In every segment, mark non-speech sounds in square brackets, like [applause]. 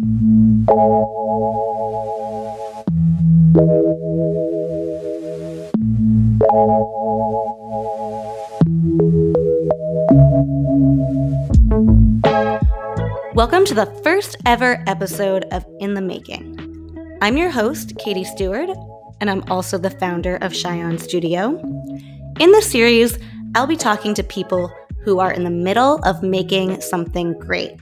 Welcome to the first ever episode of In the Making. I'm your host, Katie Stewart, and I'm also the founder of Cheyenne Studio. In this series, I'll be talking to people who are in the middle of making something great.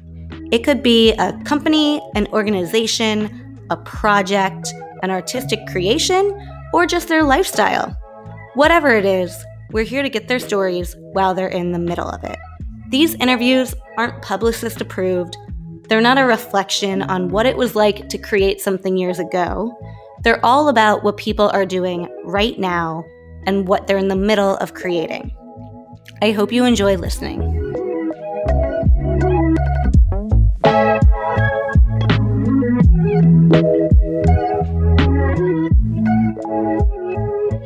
It could be a company, an organization, a project, an artistic creation, or just their lifestyle. Whatever it is, we're here to get their stories while they're in the middle of it. These interviews aren't publicist approved. They're not a reflection on what it was like to create something years ago. They're all about what people are doing right now and what they're in the middle of creating. I hope you enjoy listening.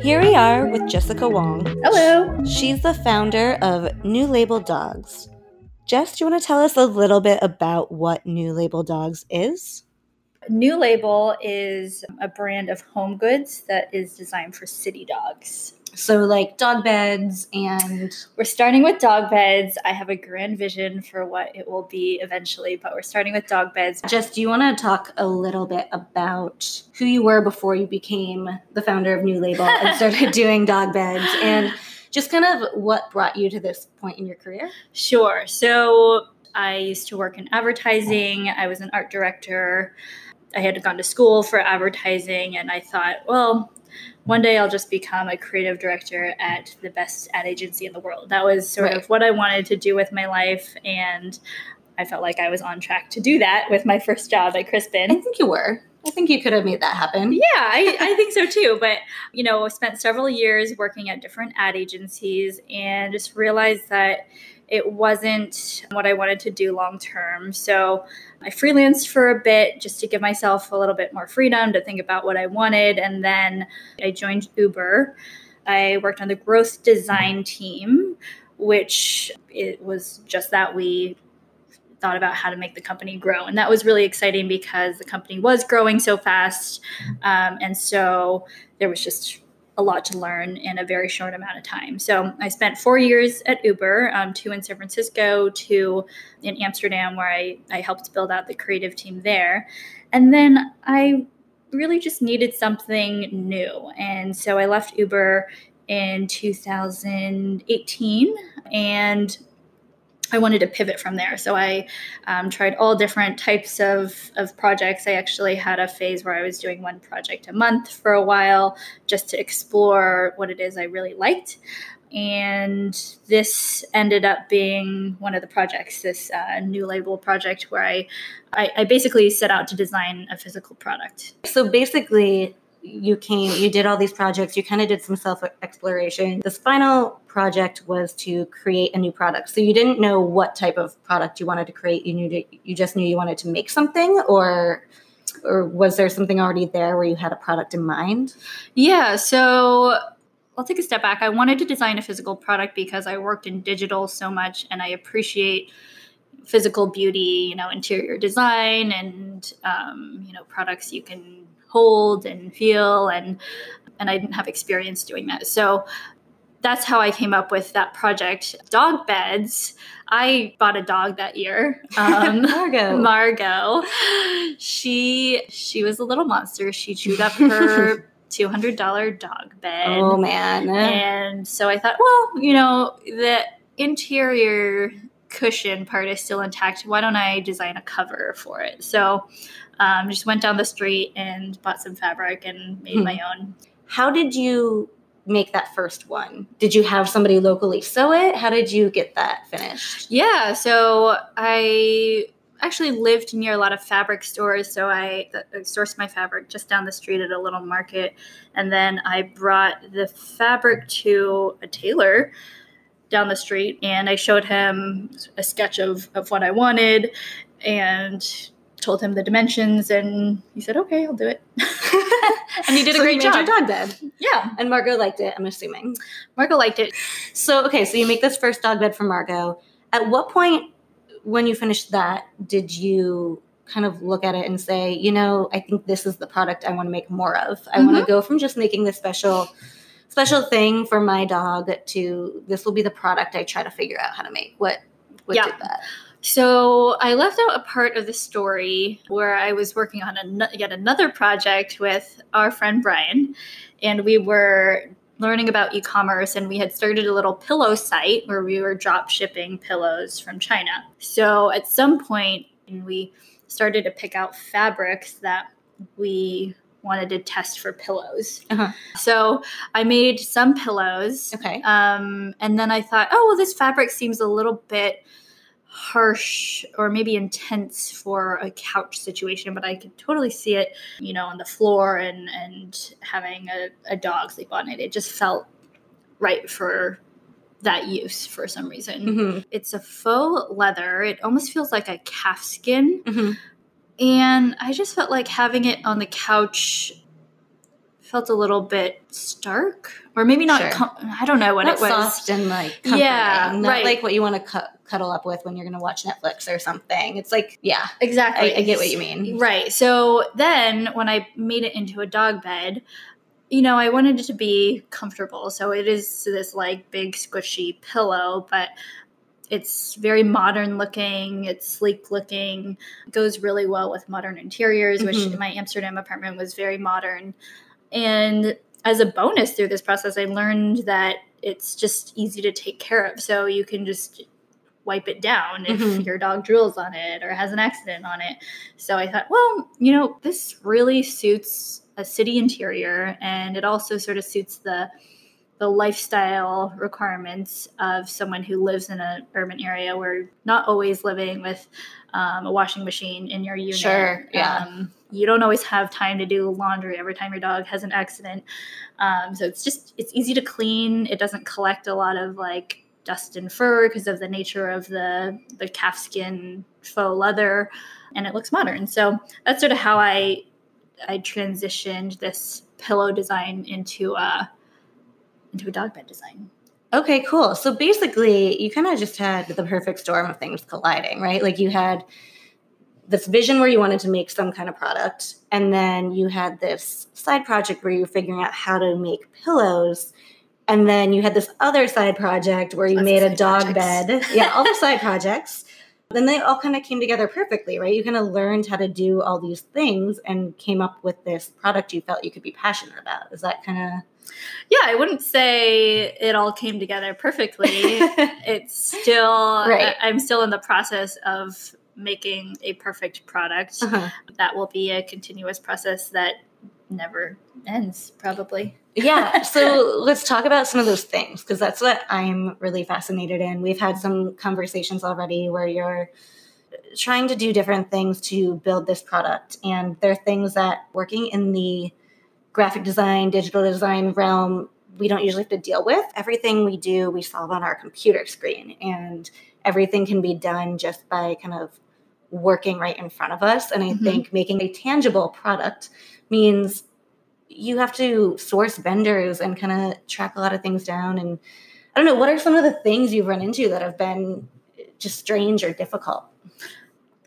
Here we are with Jessica Wong. Hello. She's the founder of New Label Dogs. Jess, do you want to tell us a little bit about what New Label Dogs is? New Label is a brand of home goods that is designed for city dogs. So, like dog beds, and We're starting with dog beds. I have a grand vision for what it will be eventually, but we're starting with dog beds. Jess, do you want to talk a little bit about who you were before you became the founder of New Label and [laughs] started doing dog beds, and just kind of what brought you to this point in your career? Sure. So I used to work in advertising, I was an art director. I had gone to school for advertising, and I thought, well, one day I'll just become a creative director at the best ad agency in the world. That was sort Right. of what I wanted to do with my life, and I felt like I was on track to do that with my first job at Crispin. I think you were. I think you could have made that happen. Yeah, I, I think so too. But, you know, I spent several years working at different ad agencies and just realized that it wasn't what I wanted to do long term. So I freelanced for a bit just to give myself a little bit more freedom to think about what I wanted. And then I joined Uber. I worked on the growth design team, which it was just that we thought about how to make the company grow. And that was really exciting because the company was growing so fast. Um, and so there was just a lot to learn in a very short amount of time. So I spent four years at Uber, um, two in San Francisco, two in Amsterdam, where I, I helped build out the creative team there. And then I really just needed something new. And so I left Uber in 2018 and I wanted to pivot from there. So I um, tried all different types of, of projects. I actually had a phase where I was doing one project a month for a while just to explore what it is I really liked. And this ended up being one of the projects, this uh, new label project where I, I, I basically set out to design a physical product. So basically, you came, you did all these projects, you kind of did some self exploration. This final project was to create a new product. So you didn't know what type of product you wanted to create. You knew to, you just knew you wanted to make something, or or was there something already there where you had a product in mind? Yeah, so I'll take a step back. I wanted to design a physical product because I worked in digital so much and I appreciate physical beauty, you know, interior design and, um, you know, products you can hold and feel and and I didn't have experience doing that. So that's how I came up with that project. Dog beds. I bought a dog that year. [laughs] Um, Margot. Margot. She she was a little monster. She chewed up [laughs] her two hundred dollar dog bed. oh man. And so I thought, well, you know, the interior cushion part is still intact. Why don't I design a cover for it? So um, just went down the street and bought some fabric and made Hmm. my own. How did you make that first one? Did you have somebody locally sew it? How did you get that finished? Yeah, so I actually lived near a lot of fabric stores, so I, I sourced my fabric just down the street at a little market, and then I brought the fabric to a tailor down the street, and I showed him a sketch of, of what I wanted, and told him the dimensions, and he said, "Okay, I'll do it." [laughs] and he did a So great made your job. dog bed. Yeah, And Margot liked it, I'm assuming. Margot liked it. So, okay, so you make this first dog bed for Margot. At what point, when you finished that, did you kind of look at it and say, you know, I think this is the product I want to make more of. I Mm-hmm. want to go from just making this special special thing for my dog to this will be the product I try to figure out how to make. What what Yeah. did that? So I left out a part of the story where I was working on an- yet another project with our friend Brian, and we were learning about e-commerce and we had started a little pillow site where we were drop shipping pillows from China. So at some point we started to pick out fabrics that we wanted to test for pillows. Uh-huh. So I made some pillows Okay. um, and then I thought, oh, well, this fabric seems a little bit harsh or maybe intense for a couch situation, but I could totally see it, you know, on the floor and and having a, a dog sleep on it. It just felt right for that use for some reason. hmm It's a faux leather. It almost feels like a calf skin. hmm And I just felt like having it on the couch felt a little bit stark, or maybe not. Sure. Com- I don't know what Not it was. soft and like. Yeah, not right. like what you want to cu- cuddle up with when you're going to watch Netflix or something. It's like, yeah, Exactly. I, I get what you mean. Right. So then when I made it into a dog bed, you know, I wanted it to be comfortable. So it is this like big squishy pillow, but it's very modern looking, it's sleek looking, goes really well with modern interiors, which Mhm. my Amsterdam apartment was very modern. And as a bonus through this process, I learned that it's just easy to take care of. So you can just wipe it down if Mhm. your dog drools on it or has an accident on it. So I thought, well, you know, this really suits a city interior and it also sort of suits the the lifestyle requirements of someone who lives in an urban area where not always living with um, a washing machine in your unit. Sure, yeah. Um, you don't always have time to do laundry every time your dog has an accident. Um, so it's just it's easy to clean. It doesn't collect a lot of like dust and fur because of the nature of the the calfskin faux leather, and it looks modern. So that's sort of how I I transitioned this pillow design into a into a dog bed design. Okay, cool. So basically, you kind of just had the perfect storm of things colliding, right? Like you had this vision where you wanted to make some kind of product, and then you had this side project where you were figuring out how to make pillows, and then you had this other side project where you Lots made a dog projects. bed. [laughs] Yeah, all the side projects. Then they all kind of came together perfectly, right? You kind of learned how to do all these things and came up with this product you felt you could be passionate about. Is that kind of Yeah, I wouldn't say it all came together perfectly. [laughs] it's still Right. I, am still in the process of making a perfect product. uh-huh. That will be a continuous process that never ends, probably. yeah [laughs] so let's talk about some of those things because that's what i'm really fascinated in we've had some conversations already where you're trying to do different things to build this product and there are things that working in the graphic design digital design realm we don't usually have to deal with. Everything we do we solve on our computer screen and everything can be done just by kind of working right in front of us. And i Mhm. think making a tangible product means you have to source vendors and kind of track a lot of things down. And i don't know what are some of the things you've run into that have been just strange or difficult?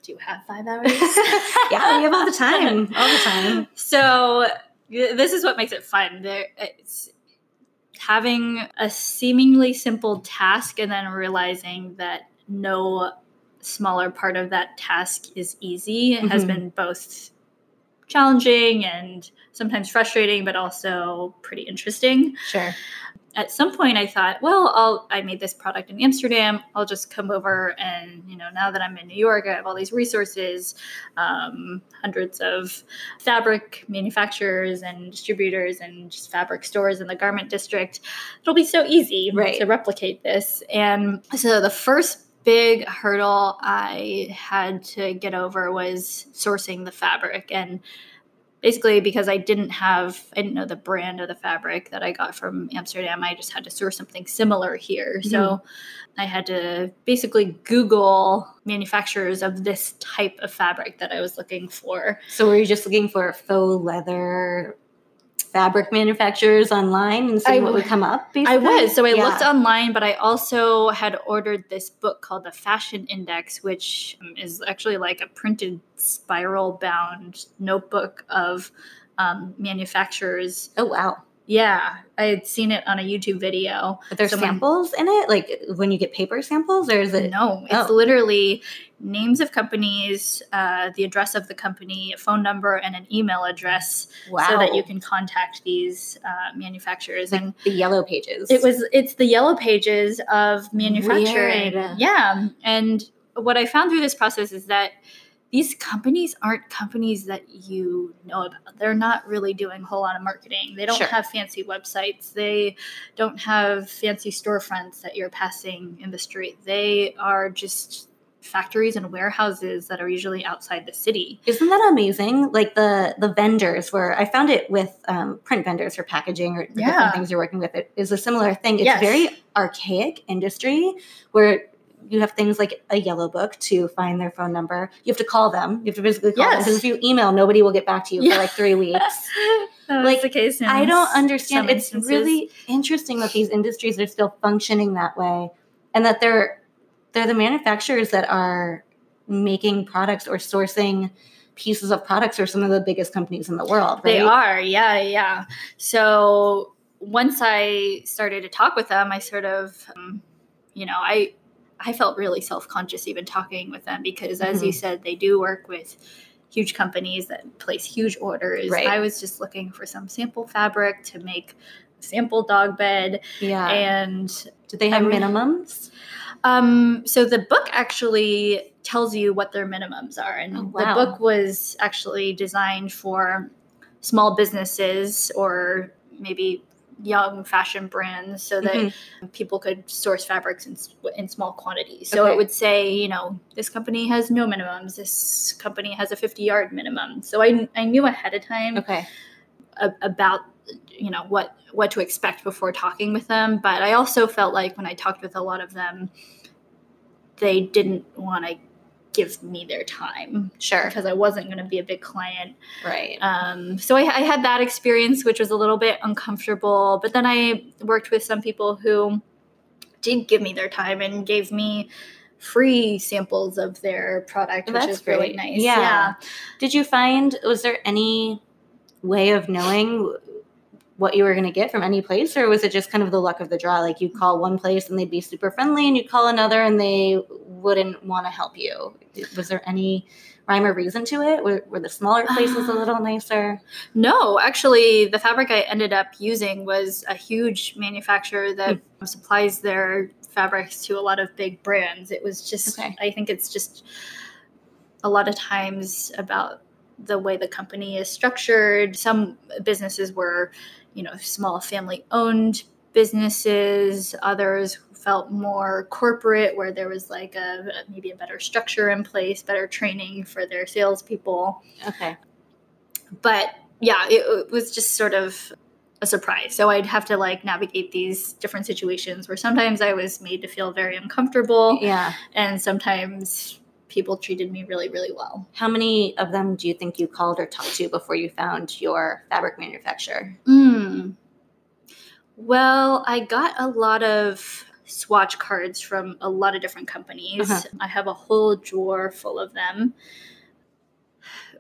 Do you have five hours? [laughs] yeah we have all the time all the time. [laughs] So this is what makes it fun. There, it's having a seemingly simple task and then realizing that no smaller part of that task is easy has Mhm. been both challenging and sometimes frustrating, but also pretty interesting sure at some point I thought, well, I'll I made this product in Amsterdam. I'll just come over and you know now that I'm in New York, I have all these resources, um, hundreds of fabric manufacturers and distributors and just fabric stores in the garment district. It'll be so easy Right. to replicate this. And so the first big hurdle I had to get over was sourcing the fabric and basically because I didn't have I didn't know the brand of the fabric that I got from Amsterdam. I just had to source something similar here. Mm-hmm. So I had to basically Google manufacturers of this type of fabric that I was looking for. so were you just looking for faux leather fabric manufacturers online and see I what would come up? I basically? was. So I Yeah. looked online, but I also had ordered this book called The Fashiondex, which um, is actually like a printed spiral bound notebook of um, manufacturers. Oh wow! Yeah, I had seen it on a YouTube video. But there's Someone- samples in it, like when you get paper samples, or is it? No, it's Oh. literally names of companies, uh, the address of the company, a phone number, and an email address, Wow! so that you can contact these uh, manufacturers. And the yellow pages. it was it's the yellow pages of manufacturing. Weird. Yeah, and what I found through this process is that these companies aren't companies that you know about. They're not really doing a whole lot of marketing. They don't Sure. have fancy websites. They don't have fancy storefronts that you're passing in the street. They are just factories and warehouses that are usually outside the city. Isn't that amazing? Like the the vendors were. I found it with um, print vendors for packaging or Yeah. different things you're working with. It is a similar thing. It's Yes. very archaic industry where you have things like a yellow book to find their phone number. You have to call them. You have to physically call them because if you email, nobody will get back to you Yeah. for like three [laughs] weeks. Like, the case. I don't understand. It's instances. really interesting that these industries are still functioning that way, and that they're they're the manufacturers that are making products or sourcing pieces of products are some of the biggest companies in the world. Right? They are, yeah, yeah. So once I started to talk with them, I sort of, um, you know, I I felt really self conscious even talking with them because, as you said, they do work with huge companies that place huge orders. Right. I was just looking for some sample fabric to make a sample dog bed, Yeah. and Do they have I minimums? um, so the book actually tells you what their minimums are, and Oh, wow. the book was actually designed for small businesses or maybe young fashion brands, so that Mhm. people could source fabrics in, in small quantities. So Okay. it would say, you know, this company has no minimums. This company has a fifty yard minimum. So I I knew ahead of time Okay. a- about you know what what to expect before talking with them but i also felt like when i talked with a lot of them they didn't want to give me their time Sure. because i wasn't going to be a big client Right. um, so I, I had that experience which was a little bit uncomfortable but then i worked with some people who did give me their time and gave me free samples of their product which That's is really great. nice Yeah. Did you find was there any way of knowing what you were going to get from any place or was it just kind of the luck of the draw like you call one place and they'd be super friendly and you call another and they wouldn't want to help you was there any rhyme or reason to it were, were the smaller [sighs] places a little nicer No, actually, the fabric I ended up using was a huge manufacturer that hmm. supplies their fabrics to a lot of big brands. It was just, Okay. I think it's just a lot of times about the way the company is structured. Some businesses were, you know, small family owned businesses, others felt more corporate where there was like a maybe a better structure in place, better training for their salespeople. Okay. But yeah, it, it was just sort of a surprise. So I'd have to like navigate these different situations where sometimes I was made to feel very uncomfortable, yeah. and sometimes people treated me really, really well. how many of them do you think you called or talked to before you found your fabric manufacturer Mm. Well, I got a lot of swatch cards from a lot of different companies. Uh-huh. I have a whole drawer full of them.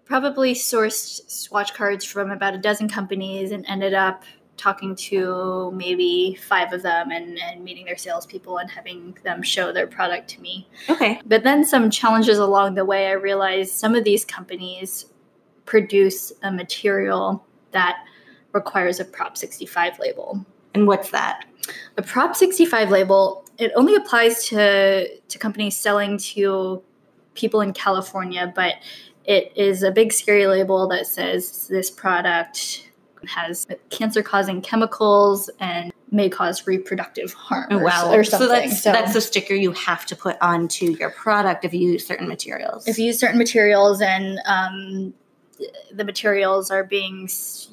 Probably sourced swatch cards from about a dozen companies and ended up talking to maybe five of them and, and meeting their salespeople and having them show their product to me. okay But then some challenges along the way, I realized some of these companies produce a material that requires a Prop 65 label. and what's that A Prop 65 label, it only applies to, to companies selling to people in California, but it is a big scary label that says this product has cancer causing chemicals and may cause reproductive harm or, or something. Oh, So that's that's a sticker you have to put onto your product if you use certain materials. if you use certain materials and um, the materials are being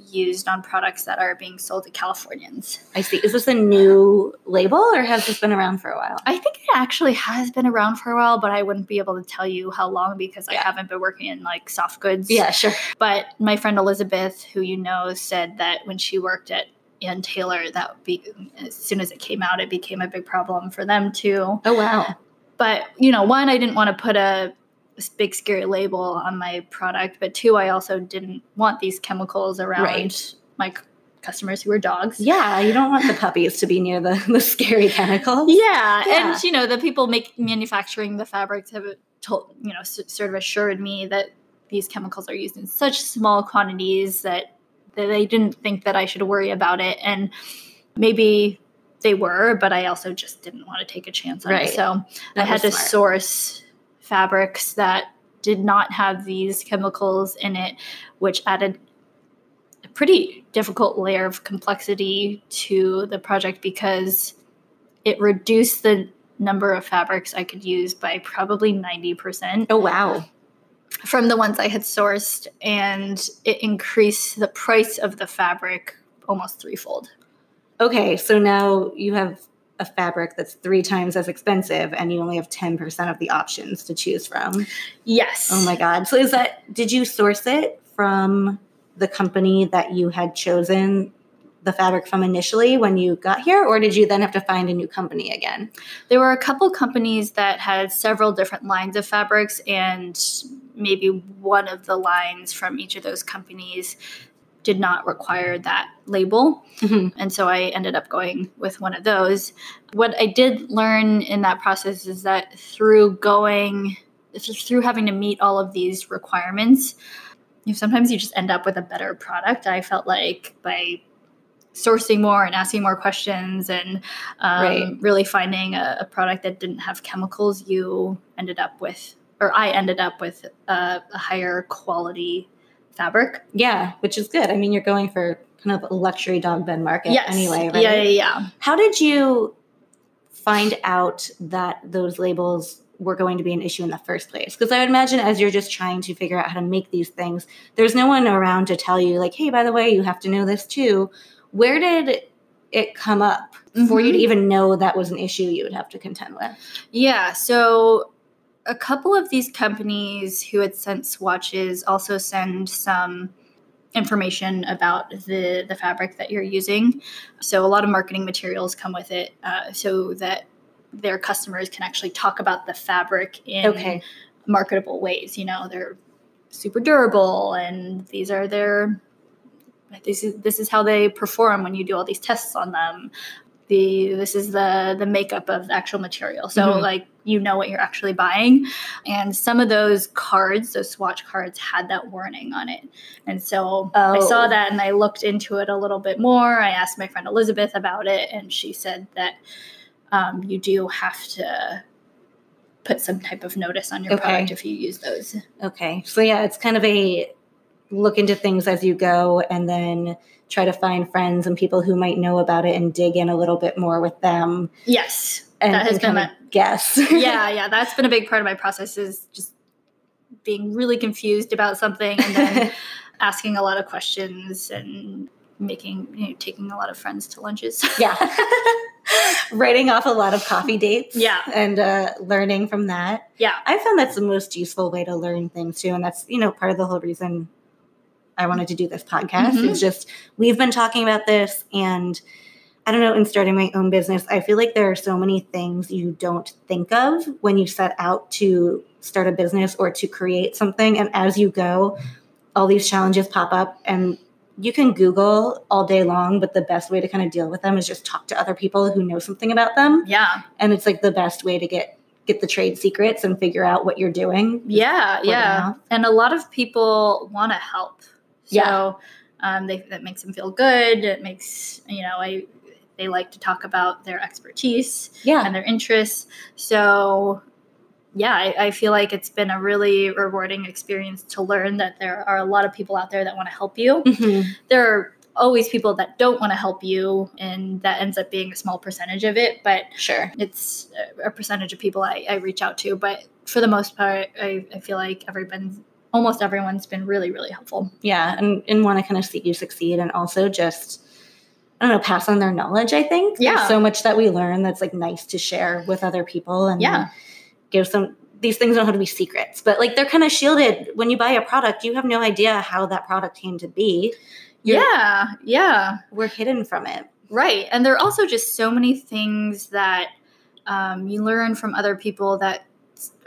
used on products that are being sold to Californians. I see. Is this a new label or has this been around for a while? I think it actually has been around for a while, but I wouldn't be able to tell you how long because I haven't been working in like soft goods. Yeah, sure. But my friend Elizabeth, who you know, said that when she worked at Ann Taylor, that be, as soon as it came out, it became a big problem for them too. Oh, wow. But you know, one, I didn't want to put a big scary label on my product, but two, I also didn't want these chemicals around Right. my c- customers who were dogs. Yeah, you don't want the puppies to be near the, the scary chemicals. Yeah, Yeah. and you know the people make manufacturing the fabrics have told you know s- sort of assured me that these chemicals are used in such small quantities that, that they didn't think that I should worry about it, and maybe they were, but I also just didn't want to take a chance on Right. it. So I had to smart. source fabrics that did not have these chemicals in it, which added a pretty difficult layer of complexity to the project because it reduced the number of fabrics I could use by probably 90% Oh, wow. from the ones I had sourced, and it increased the price of the fabric almost threefold. Okay, so now you have a fabric that's three times as expensive and you only have 10% of the options to choose from. Yes. Oh my God. So is that, did you source it from the company that you had chosen the fabric from initially when you got here, or did you then have to find a new company again? There were a couple companies that had several different lines of fabrics, and maybe one of the lines from each of those companies did not require that label. Mhm. And so I ended up going with one of those. What I did learn in that process is that through going, through having to meet all of these requirements, you sometimes you just end up with a better product. I felt like by sourcing more and asking more questions and um, Right. really finding a, a product that didn't have chemicals, you ended up with, or I ended up with a, a higher quality fabric. Yeah, which is good. I mean, you're going for kind of a luxury dog bed market yes. anyway, right? Yeah, yeah, yeah. How did you find out that those labels were going to be an issue in the first place? Because I would imagine as you're just trying to figure out how to make these things, there's no one around to tell you, like, hey, by the way, you have to know this too. Where did it come up for you to Mhm. even know that was an issue you would have to contend with? Yeah, so a couple of these companies who had sent swatches also send some information about the the fabric that you're using. So a lot of marketing materials come with it, uh, so that their customers can actually talk about the fabric in Okay. marketable ways. You know, they're super durable, and these are their this is this is how they perform when you do all these tests on them. The this is the the makeup of the actual material. So Mhm. like you know what you're actually buying, and some of those cards, those swatch cards, had that warning on it, and so I Oh. saw that and I looked into it a little bit more. I asked my friend Elizabeth about it, and she said that um, you do have to put some type of notice on your Okay. product if you use those. Okay. So, yeah, it's kind of a look into things as you go and then try to find friends and people who might know about it and dig in a little bit more with them Yes, and, that has been my guess. [laughs] yeah, yeah. That's been a big part of my process is just being really confused about something and then [laughs] asking a lot of questions and making you know, taking a lot of friends to lunches. [laughs] yeah. Writing off a lot of coffee dates. Yeah. And uh, learning from that. yeah. I found that's the most useful way to learn things too. And that's, you know, part of the whole reason I wanted to do this podcast. Mhm. It's just, we've been talking about this and I don't know, in starting my own business, I feel like there are so many things you don't think of when you set out to start a business or to create something. And as you go, all these challenges pop up and you can Google all day long, but the best way to kind of deal with them is just talk to other people who know something about them. Yeah. And it's like the best way to get get the trade secrets and figure out what you're doing. Yeah, yeah. And a lot of people want to help. So Yeah. um, they, that makes them feel good. It makes, you know, I, they like to talk about their expertise Yeah. and their interests. So, yeah, I, I feel like it's been a really rewarding experience to learn that there are a lot of people out there that want to help you. Mhm. There are always people that don't want to help you, and that ends up being a small percentage of it. But Sure. it's a- a percentage of people I, I reach out to. But for the most part, I, I feel like everyone's almost everyone's been really, really helpful. Yeah, and, and want to kind of see you succeed and also just I don't know, pass on their knowledge, I think. Yeah. There's so much that we learn that's like nice to share with other people and Yeah. give some these things don't have to be secrets, but like they're kind of shielded when you buy a product, you have no idea how that product came to be. You're- Yeah, yeah. We're hidden from it. Right. And there are also just so many things that um, you learn from other people that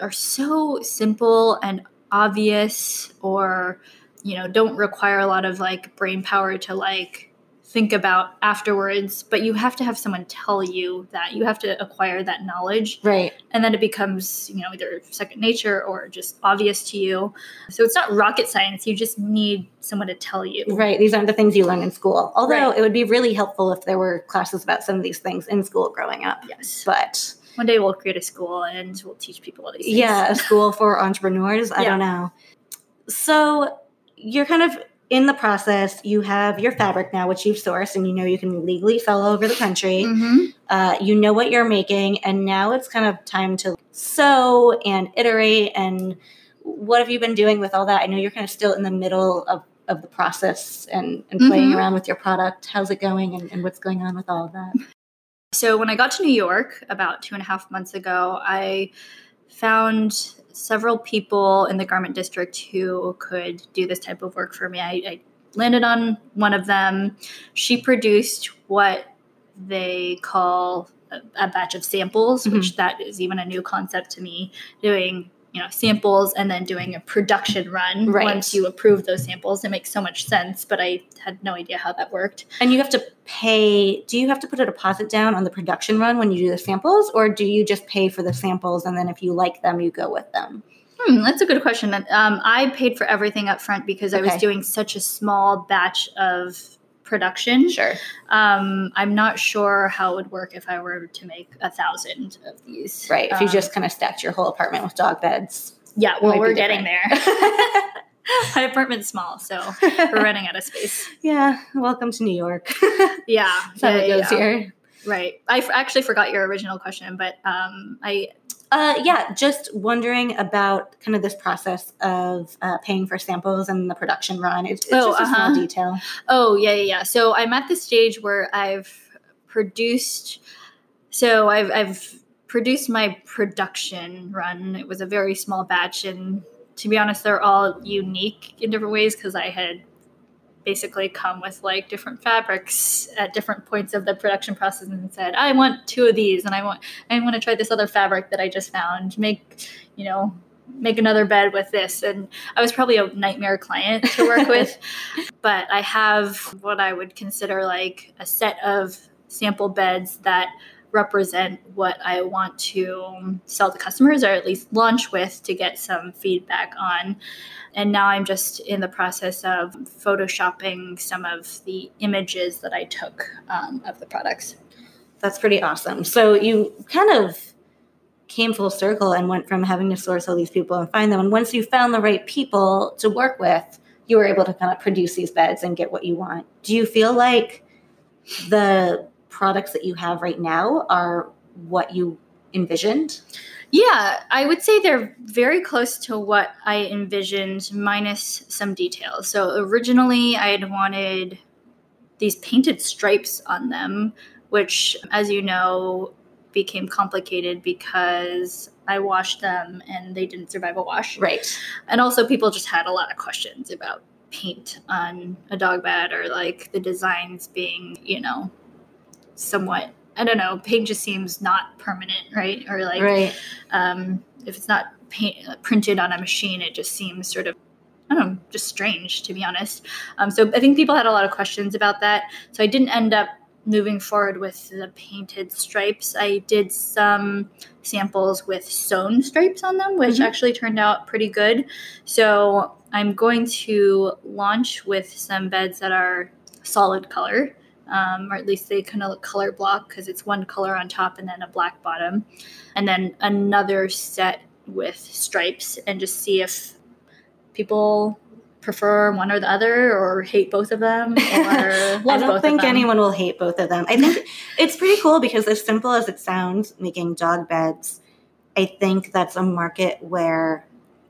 are so simple and obvious or, you know, don't require a lot of like brain power to like think about afterwards. But you have to have someone tell you that you have to acquire that knowledge. Right. And then it becomes, you know, either second nature or just obvious to you. So it's not rocket science. You just need someone to tell you. Right. These aren't the things you learn in school. Although Right. it would be really helpful if there were classes about some of these things in school growing up. Yes. But One day we'll create a school and we'll teach people all these things. yeah, a school for entrepreneurs. I Yeah. don't know. So you're kind of in the process. You have your fabric now, which you've sourced, and you know you can legally sell all over the country. Mhm. Uh, you know what you're making, and now it's kind of time to sew and iterate. And what have you been doing with all that? I know you're kind of still in the middle of, of the process and, and playing Mhm. around with your product. How's it going, and, and what's going on with all of that? So when I got to New York about two and a half months ago, I found several people in the garment district who could do this type of work for me. I, I landed on one of them. She produced what they call a, a batch of samples, Mhm. which that is even a new concept to me. Doing you know samples and then doing a production run Right. once you approve those samples. It makes so much sense, but I had no idea how that worked. And you have to pay, do you have to put a deposit down on the production run when you do the samples, or do you just pay for the samples and then if you like them, you go with them? Hmm, that's a good question. Um, I paid for everything up front because I was doing such a small batch of production. Sure. Um, I'm not sure how it would work if I were to make a thousand of these. Right. If you Um, just kind of stacked your whole apartment with dog beds. yeah, well, we're getting there. [laughs] My apartment's small, so we're running out of space. [laughs] yeah. Welcome to New York. [laughs] Yeah, That's how yeah, it goes yeah. here. Right. I f- actually forgot your original question, but um, I Uh, yeah, just wondering about kind of this process of uh, paying for samples and the production run. It's, it's Oh, just a small uh-huh. detail. Oh, yeah, yeah, yeah. So I'm at the stage where I've produced. So I've I've produced my production run. It was a very small batch, and to be honest, they're all unique in different ways because I had basically come with like different fabrics at different points of the production process and said, I want two of these, and I want I want to try this other fabric that I just found. Make you know make another bed with this and i was probably a nightmare client to work [laughs] with but I have what I would consider like a set of sample beds that represent what I want to sell to customers or at least launch with to get some feedback on. And now I'm just in the process of photoshopping some of the images that I took um, of the products. That's pretty awesome. So you kind of came full circle and went from having to source all these people and find them. And once you found the right people to work with, you were able to kind of produce these beds and get what you want. Do you feel like the products that you have right now are what you envisioned? Yeah, I would say they're very close to what I envisioned, minus some details. So originally, I had wanted these painted stripes on them, which, as you know, became complicated because I washed them and they didn't survive a wash. Right. And also, people just had a lot of questions about paint on a dog bed or like the designs being, you know, somewhat. I don't know. Paint just seems not permanent, right? Or like, right. um, if it's not paint, printed on a machine, it just seems sort of, I don't know, just strange to be honest. Um, so I think people had a lot of questions about that. So I didn't end up moving forward with the painted stripes. I did some samples with sewn stripes on them, which Mhm. actually turned out pretty good. So I'm going to launch with some beds that are solid color. Um, or at least they kind of look color block because it's one color on top and then a black bottom and then another set with stripes and just see if people prefer one or the other or hate both of them [laughs] or I don't think anyone will hate both of them. I think [laughs] it's pretty cool because as simple as it sounds, making dog beds, I think that's a market where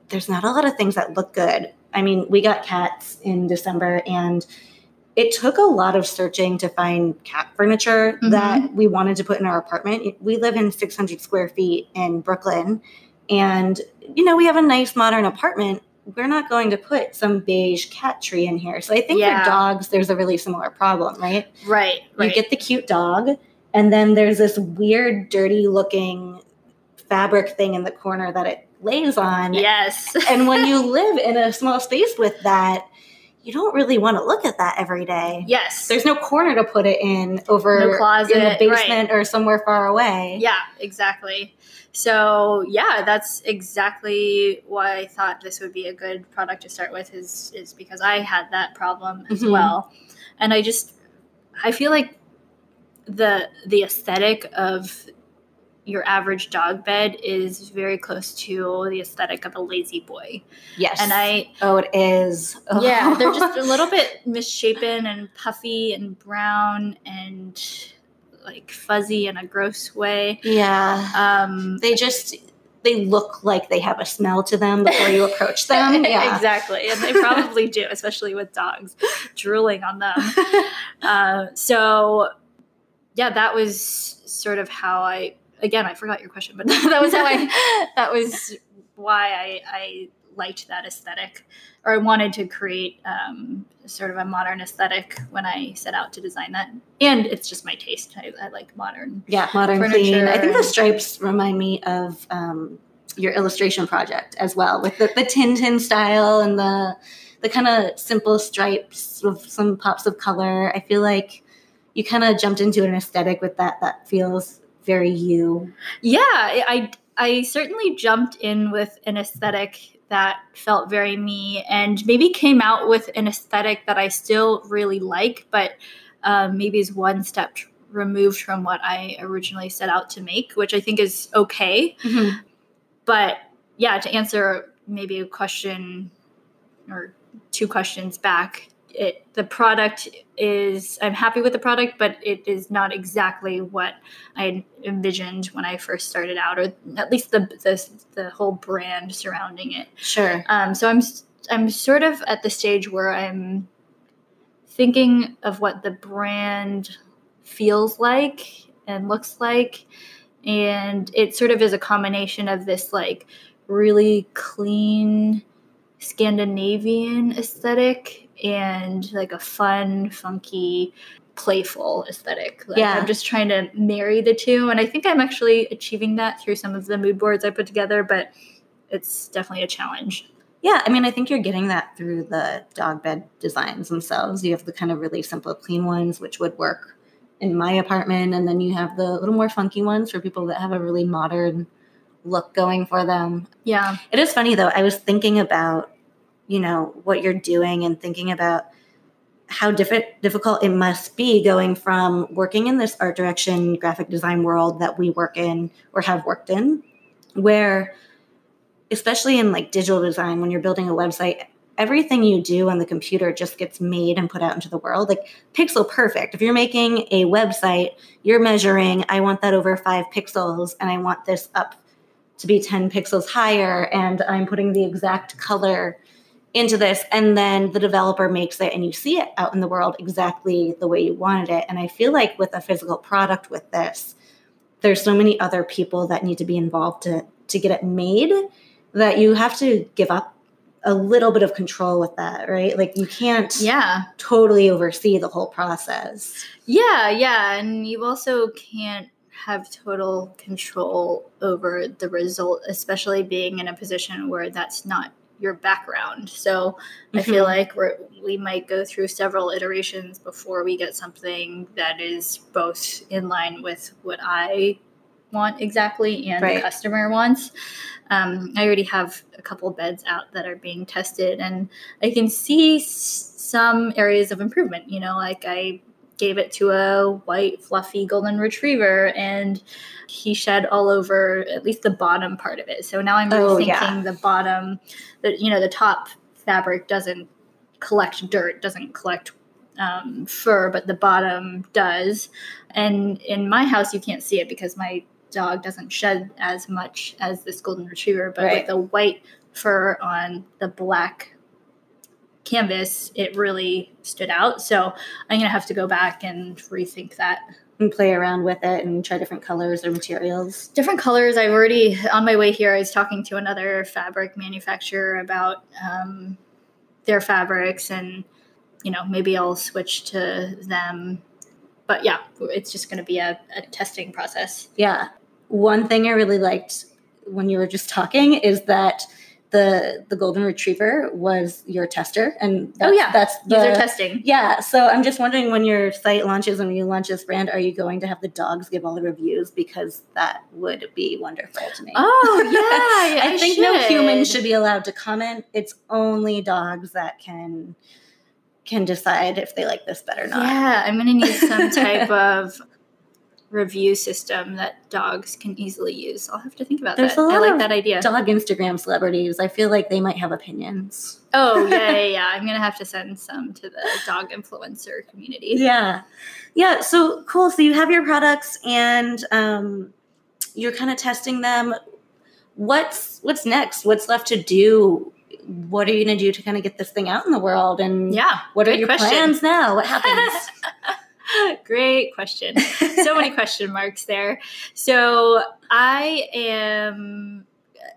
there's not a lot of things that look good. I mean, we got cats in December and it took a lot of searching to find cat furniture Mhm. that we wanted to put in our apartment. We live in 600 square feet in Brooklyn, and you know, we have a nice modern apartment. We're not going to put some beige cat tree in here. So I think Yeah. for dogs, there's a really similar problem, right? Right. Right. You get the cute dog, and then there's this weird, dirty looking fabric thing in the corner that it lays on. yes. And when [laughs] you live in a small space with that, you don't really want to look at that every day. yes. There's no corner to put it in over No closet, in the right. basement or somewhere far away. Yeah, exactly. So yeah, that's exactly why I thought this would be a good product to start with. Is is because I had that problem as Mhm. well, and I just I feel like the the aesthetic of your average dog bed is very close to the aesthetic of a La-Z-Boy, Yes. and I Oh, it is. Oh. [laughs] yeah, they're just a little bit [laughs] misshapen and puffy and brown and like fuzzy in a gross way. yeah. Um, They just they look like they have a smell to them before you approach [laughs] them. Yeah. exactly, and they probably do, especially with dogs drooling on them. Uh, so, yeah, that was sort of how I. Again, I forgot your question, but [laughs] that was how I. [laughs] That was why I, I liked that aesthetic, or I wanted to create um, sort of a modern aesthetic when I set out to design that. And it's just my taste. I, I like modern. Yeah, modern Furniture. clean. I think the stripes remind me of um, your illustration project as well, with the, the Tintin style and the the kind of simple stripes with some pops of color. I feel like you kind of jumped into an aesthetic with that that feels very you. Yeah, I I certainly jumped in with an aesthetic that felt very me, and maybe came out with an aesthetic that I still really like, but um, maybe is one step removed from what I originally set out to make, which I think is okay. But yeah, to answer maybe a question or two questions back, it the product is I'm happy with the product, but it is not exactly what I envisioned when I first started out, or at least the the, the whole brand surrounding it. Sure. Um, so I'm I'm sort of at the stage where I'm thinking of what the brand feels like and looks like, and it sort of is a combination of this like really clean Scandinavian aesthetic and like a fun, funky, playful aesthetic. Like, Yeah. I'm just trying to marry the two, and I think I'm actually achieving that through some of the mood boards I put together, but it's definitely a challenge. Yeah, I mean, I think you're getting that through the dog bed designs themselves. You have the kind of really simple, clean ones, which would work in my apartment, and then you have the little more funky ones for people that have a really modern look going for them. Yeah. It is funny though. I was thinking about, you know, what you're doing and thinking about how diff- difficult it must be going from working in this art direction graphic design world that we work in or have worked in, where especially in like digital design when you're building a website everything you do on the computer just gets made and put out into the world. Like pixel perfect. If you're making a website you're measuring i want that over 5 pixels and i want this up to be 10 pixels higher and i'm putting the exact color into this and then the developer makes it and you see it out in the world exactly the way you wanted it. And i feel like with a physical product with this there's so many other people that need to be involved to to get it made that you have to give up a little bit of control with that right? Like you can't Yeah. totally oversee the whole process. Yeah, yeah, and you also can't have total control over the result, especially being in a position where that's not your background. So I feel Mhm. like we're, we might go through several iterations before we get something that is both in line with what I want exactly and Right. the customer wants. Um, I already have a couple beds out that are being tested, and I can see s- some areas of improvement. You know, like I gave it to a white, fluffy golden retriever, and he shed all over at least the bottom part of it. So now I'm Oh, rethinking yeah. the bottom. That you know, the top fabric doesn't collect dirt, doesn't collect um, fur, but the bottom does. And in my house, you can't see it because my dog doesn't shed as much as this golden retriever. But Right. with the white fur on the black canvas, it really stood out. So I'm gonna have to go back and rethink that. And play around with it and try different colors or materials. Different colors. I've already on my way here. I was talking to another fabric manufacturer about um, their fabrics, and you know maybe I'll switch to them. But yeah, it's just going to be a, a testing process. Yeah. One thing I really liked when you were just talking is that the the golden retriever was your tester and oh yeah. that's the, user testing. Yeah so i'm just wondering when your site launches and when you launch this brand are you going to have the dogs give all the reviews? Because that would be wonderful to me. Oh [laughs] yeah i, I think should. no human should be allowed to comment. It's only dogs that can can decide if they like this better or not. Yeah i'm gonna need some type [laughs] of review system that dogs can easily use. I'll have to think about There's that. a lot I like of that idea. dog instagram celebrities i feel like they might have opinions oh yeah, yeah, [laughs] yeah. I'm gonna have to send some to the dog influencer community. yeah yeah so cool so you have your products and um, you're kind of testing them what's what's next what's left to do what are you going to do to kind of get this thing out in the world and Yeah. what are your question. plans now what happens [laughs] [laughs] Great question. so many [laughs] question marks there. So I am,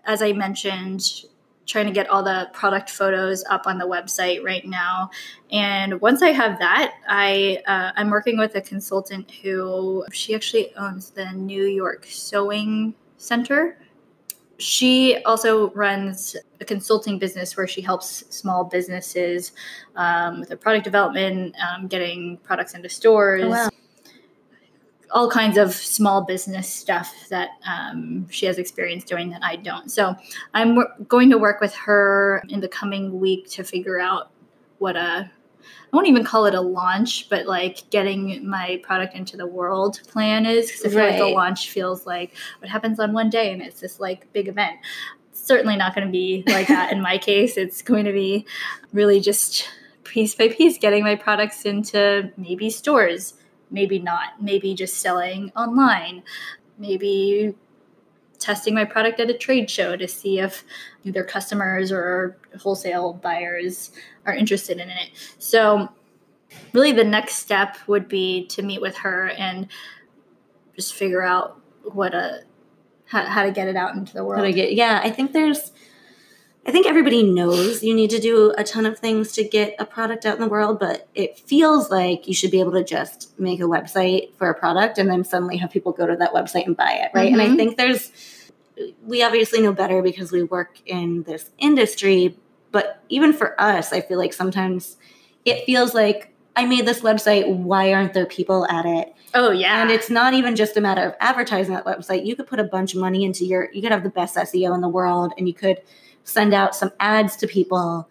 as I mentioned, trying to get all the product photos up on the website right now. And once I have that, I uh, I'm working with a consultant who she actually owns the New York Sewing Center. She also runs a consulting business where she helps small businesses um, with their product development, um, getting products into stores, Oh, wow. all kinds of small business stuff that um, she has experience doing that I don't. So I'm wor- going to work with her in the coming week to figure out what a I won't even call it a launch, but like getting my product into the world plan is because I feel like the launch feels like what happens on one day and it's this like big event. It's Certainly not going to be like that in my case. It's going to be really just piece by piece getting my products into maybe stores, maybe not, maybe just selling online, maybe testing my product at a trade show to see if either customers or wholesale buyers are interested in it. So, really, the next step would be to meet with her and just figure out what a how, how to get it out into the world. How to get, yeah, I think there's, I think everybody knows you need to do a ton of things to get a product out in the world, but it feels like you should be able to just make a website for a product and then suddenly have people go to that website and buy it, right? And I Mhm. think there's, we obviously know better because we work in this industry, but even for us, I feel like sometimes it feels like I made this website, why aren't there people at it? oh yeah, And it's not even just a matter of advertising that website. You could put a bunch of money into your, you could have the best SEO in the world and you could send out some ads to people.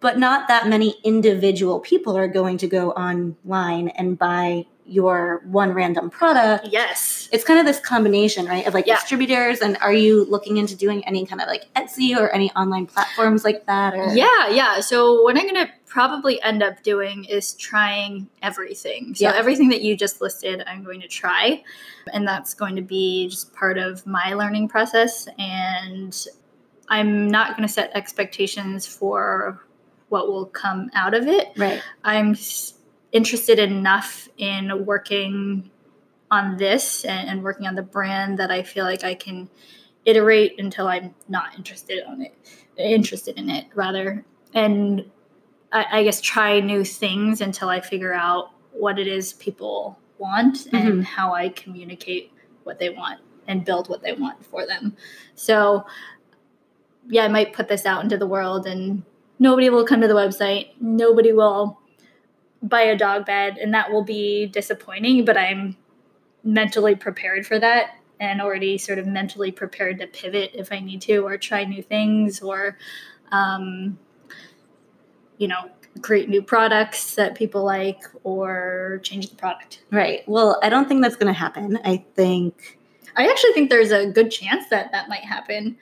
But not that many individual people are going to go online and buy your one random product. yes. It's kind of this combination, right? Of like Yeah. distributors. And are you looking into doing any kind of like Etsy or any online platforms like that? Or Yeah, yeah. So what I'm gonna probably end up doing is trying everything. So Yeah. everything that you just listed, I'm going to try, and that's going to be just part of my learning process. And I'm not going to set expectations for what will come out of it. Right. I'm s- interested enough in working on this and, and working on the brand that I feel like I can iterate until I'm not interested on it, interested in it rather, and I, I guess try new things until I figure out what it is people want and mm-hmm. how I communicate what they want and build what they want for them. So, yeah, I might put this out into the world and nobody will come to the website. Nobody will buy a dog bed, and that will be disappointing, but I'm mentally prepared for that and already sort of mentally prepared to pivot if I need to or try new things or, um, you know, create new products that people like or change the product. Right. Well, I don't think that's going to happen. I think. I actually think there's a good chance that that might happen.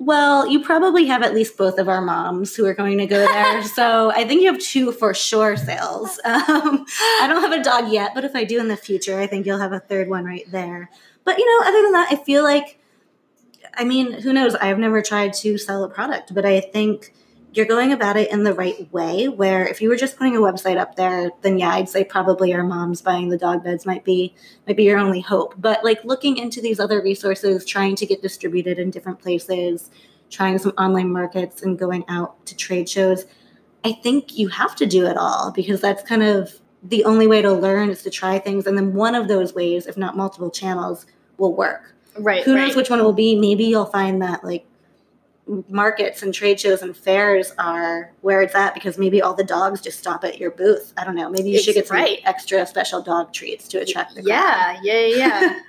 Well, you probably have at least both of our moms who are going to go there. [laughs] so I think you have two for sure sales. [laughs] Um, I don't have a dog yet, but if I do in the future, I think you'll have a third one right there. But, you know, other than that, I feel like I mean, who knows? I've never tried to sell a product, but I think you're going about it in the right way. Where if you were just putting a website up there, then yeah, I'd say probably our moms buying the dog beds might be might be your only hope. But like looking into these other resources, trying to get distributed in different places, trying some online markets, and going out to trade shows, I think you have to do it all because that's kind of the only way to learn is to try things, and then one of those ways, if not multiple channels, will work. Right. Who right. knows which one it will be? Maybe you'll find that like markets and trade shows and fairs are where it's at because maybe all the dogs just stop at your booth. I don't know. Maybe you It's should get some right. extra special dog treats to attract the crowd. Yeah, yeah, yeah. [laughs]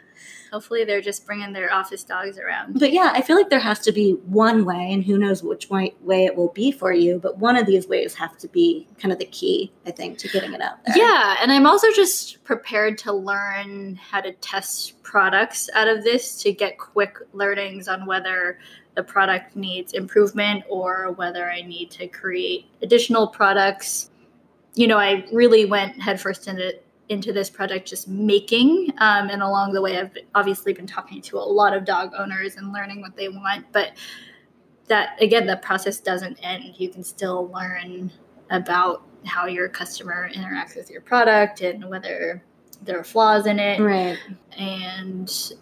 Hopefully, they're just bringing their office dogs around. But yeah, I feel like there has to be one way, and who knows which way, way it will be for you. But one of these ways have to be kind of the key, I think, to getting it out there. Yeah, and I'm also just prepared to learn how to test products out of this to get quick learnings on whether the product needs improvement or whether I need to create additional products. You know, I really went headfirst into into this project just making, um, and along the way, I've obviously been talking to a lot of dog owners and learning what they want. But that again, the process doesn't end. You can still learn about how your customer interacts with your product and whether there are flaws in it Right. and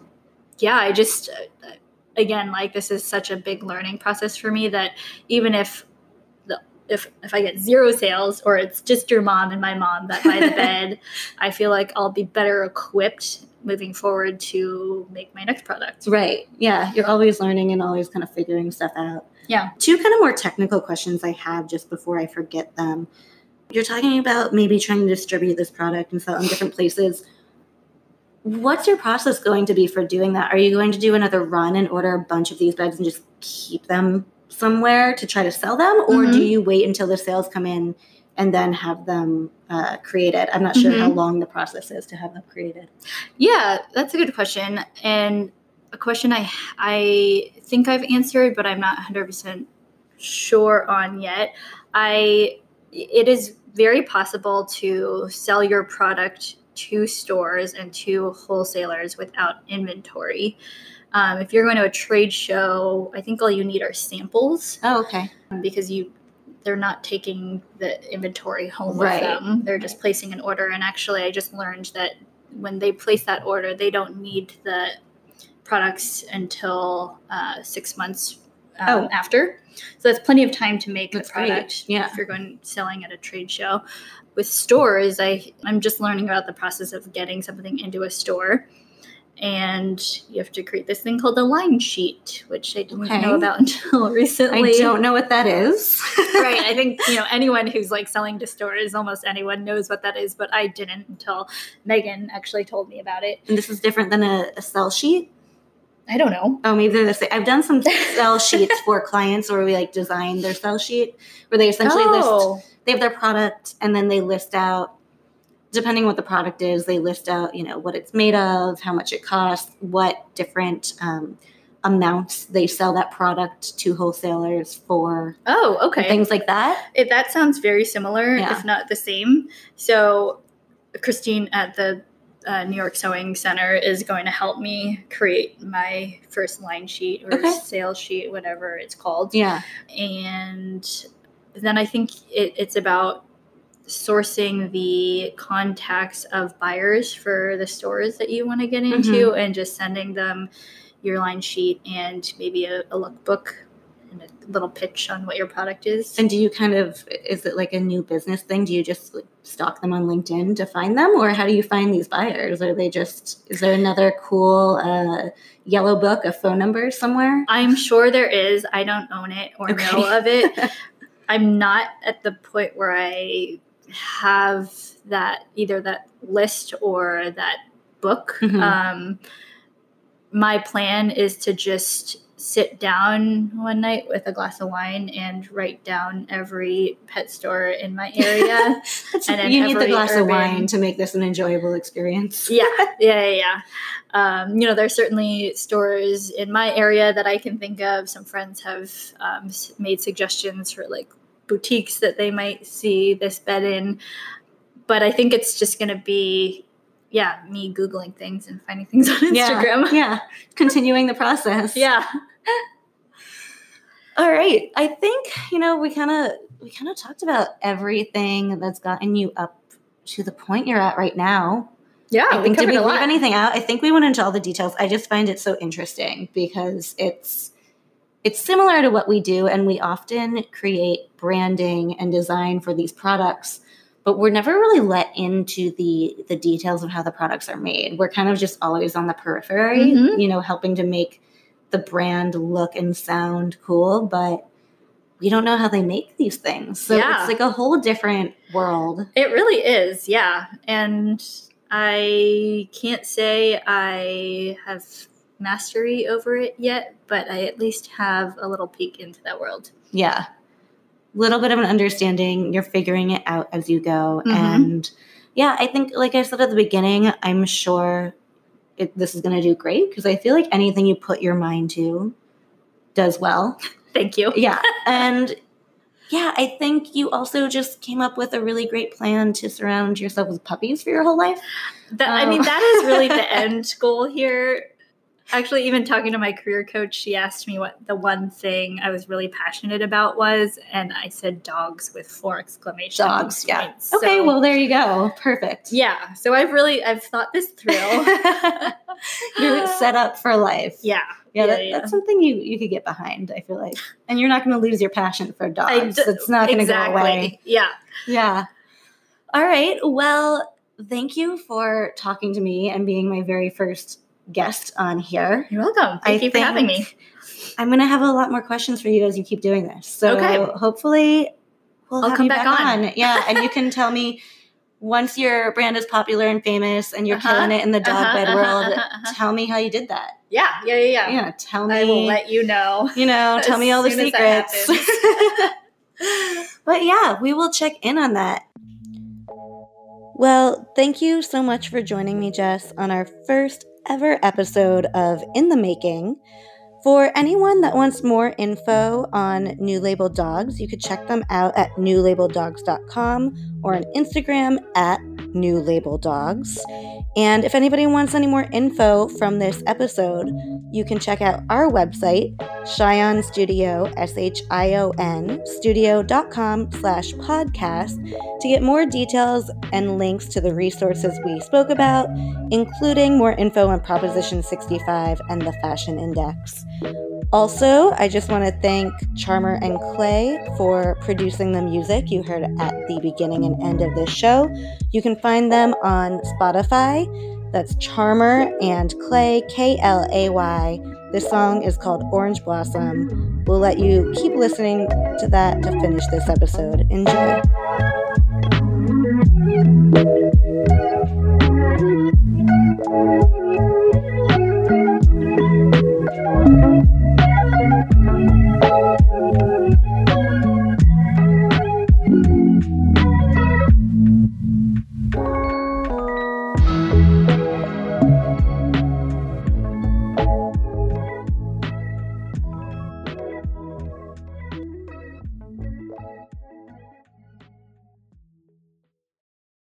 yeah i just uh, again like this is such a big learning process for me that even if the if if i get zero sales or it's just your mom and my mom that buy the [laughs] bed i feel like i'll be better equipped moving forward to make my next product Right. Yeah. You're always learning and always kind of figuring stuff out. Yeah. Two kind of more technical questions I have just before I forget them. You're talking about maybe trying to distribute this product and sell in different places. What's your process going to be for doing that? Are you going to do another run and order a bunch of these beds and just keep them somewhere to try to sell them? Or Mhm. do you wait until the sales come in and then have them uh, created? I'm not sure how long the process is to have them created. Yeah, that's a good question, and a question I I think I've answered, but I'm not 100 percent sure on yet. I it is very possible to sell your product to stores and two wholesalers without inventory. Um, if you're going to a trade show, I think all you need are samples Oh, okay. because you they're not taking the inventory home Right. with them. They're just placing an order. And actually, I just learned that when they place that order, they don't need the products until uh, six months um, Oh. after. So that's plenty of time to make That's the great. Yeah. if you're going selling at a trade show. With stores, I I'm just learning about the process of getting something into a store. And you have to create this thing called a line sheet, which I didn't Okay. know about [laughs] until recently I don't know what that is. [laughs] right. I think you know [laughs] anyone who's like selling to stores, almost anyone knows what that is, but I didn't until Megan actually told me about it. And this is different than a, a sell sheet. I don't know. Oh, maybe they're the same. I've done some sell sheets for clients where we like design their sell sheet where they essentially Oh. list they have their product and then they list out depending what the product is, they list out, you know, what it's made of, how much it costs, what different um, amounts they sell that product to wholesalers for, Oh, okay. things like that. It, that sounds very similar, Yeah. if not the same. So, Christine at the uh, New York Sewing Center is going to help me create my first line sheet or Okay. sales sheet, whatever it's called. Yeah. and then I think it, it's about sourcing the contacts of buyers for the stores that you want to get into and just sending them your line sheet and maybe a, a lookbook and a little pitch on what your product is. And do you kind of is it like a new business thing? Do you just stalk them on LinkedIn to find them, or how do you find these buyers? Are they just is there another cool uh, yellow book a phone number somewhere? I'm sure there is. I don't own it or Okay. know of it. [laughs] I'm not at the point where I have that either that list or that book. Mhm. Um, my plan is to just sit down one night with a glass of wine and write down every pet store in my area. [laughs] And you need the glass of wine to make this an enjoyable experience. yeah, yeah, yeah. yeah. Um, you know, there's certainly stores in my area that I can think of. Some friends have um, made suggestions for like boutiques that they might see this bed in, but I think it's just going to be yeah, me Googling things and finding things on Instagram. Yeah, yeah. [laughs] continuing the process. yeah. All right. I think, you know, we kind of we kind of talked about everything that's gotten you up to the point you're at right now. Yeah, I think we did we leave anything out? I think we went into all the details. I just find it so interesting because it's it's similar to what we do and we often create branding and design for these products but we're never really let into the the details of how the products are made. We're kind of just always on the periphery, Mhm. you know, helping to make the brand look and sound cool, but we don't know how they make these things. So Yeah. it's like a whole different world. It really is, yeah. And I can't say I have mastery over it yet, but I at least have a little peek into that world. Yeah. A little bit of an understanding. You're figuring it out as you go. Mhm. And yeah, I think, like I said at the beginning, I'm sure it, this is going to do great because I feel like anything you put your mind to does well. [laughs] Thank you. Yeah. [laughs] And yeah, I think you also just came up with a really great plan to surround yourself with puppies for your whole life. That, I Um. mean, that is really the [laughs] end goal here. Actually, even talking to my career coach, she asked me what the one thing I was really passionate about was, and I said dogs with four exclamation Dogs. Yeah. points. Okay. Well, there you go. Perfect. yeah. So I've really I've thought this through. [laughs] You're set up for life. yeah. Yeah, Yeah, that, yeah. that's something you you could get behind. I feel like, and you're not going to lose your passion for dogs. d- it's not going to exactly. go away. Yeah. Yeah. All right. Well, thank you for talking to me and being my very first guest on here. You're welcome. Thank I you for having me. I'm going to have a lot more questions for you as you keep doing this. So Okay. hopefully we'll I'll come back back, on. on. Yeah, and you can [laughs] tell me once your brand is popular and famous and you're Uh-huh. killing it in the dog Uh-huh, bed world, [laughs] uh-huh, tell me how you did that. Yeah. Yeah. Yeah. Yeah. Yeah, tell me. I will let you know. you know, [laughs] tell me all the soon as that secrets. but yeah, we will check in on that. Well, thank you so much for joining me, Jess, on our first ever episode of In the Making. For anyone that wants more info on New Label Dogs, you could check them out at newlabeldogs.com or on Instagram at New Label Dogs. And if anybody wants any more info from this episode, you can check out our website, Shion Studio, S-H-I-O-N, studio.com slash podcast to get more details and links to the resources we spoke about, including more info on Proposition 65 and the Fashiondex. Also, I just want to thank Charmer and Klay for producing the music you heard at the beginning and end of this show. You can find them on Spotify. That's Charmer and Klay, K L A Y. This song is called Orange Blossom. We'll let you keep listening to that to finish this episode. Enjoy.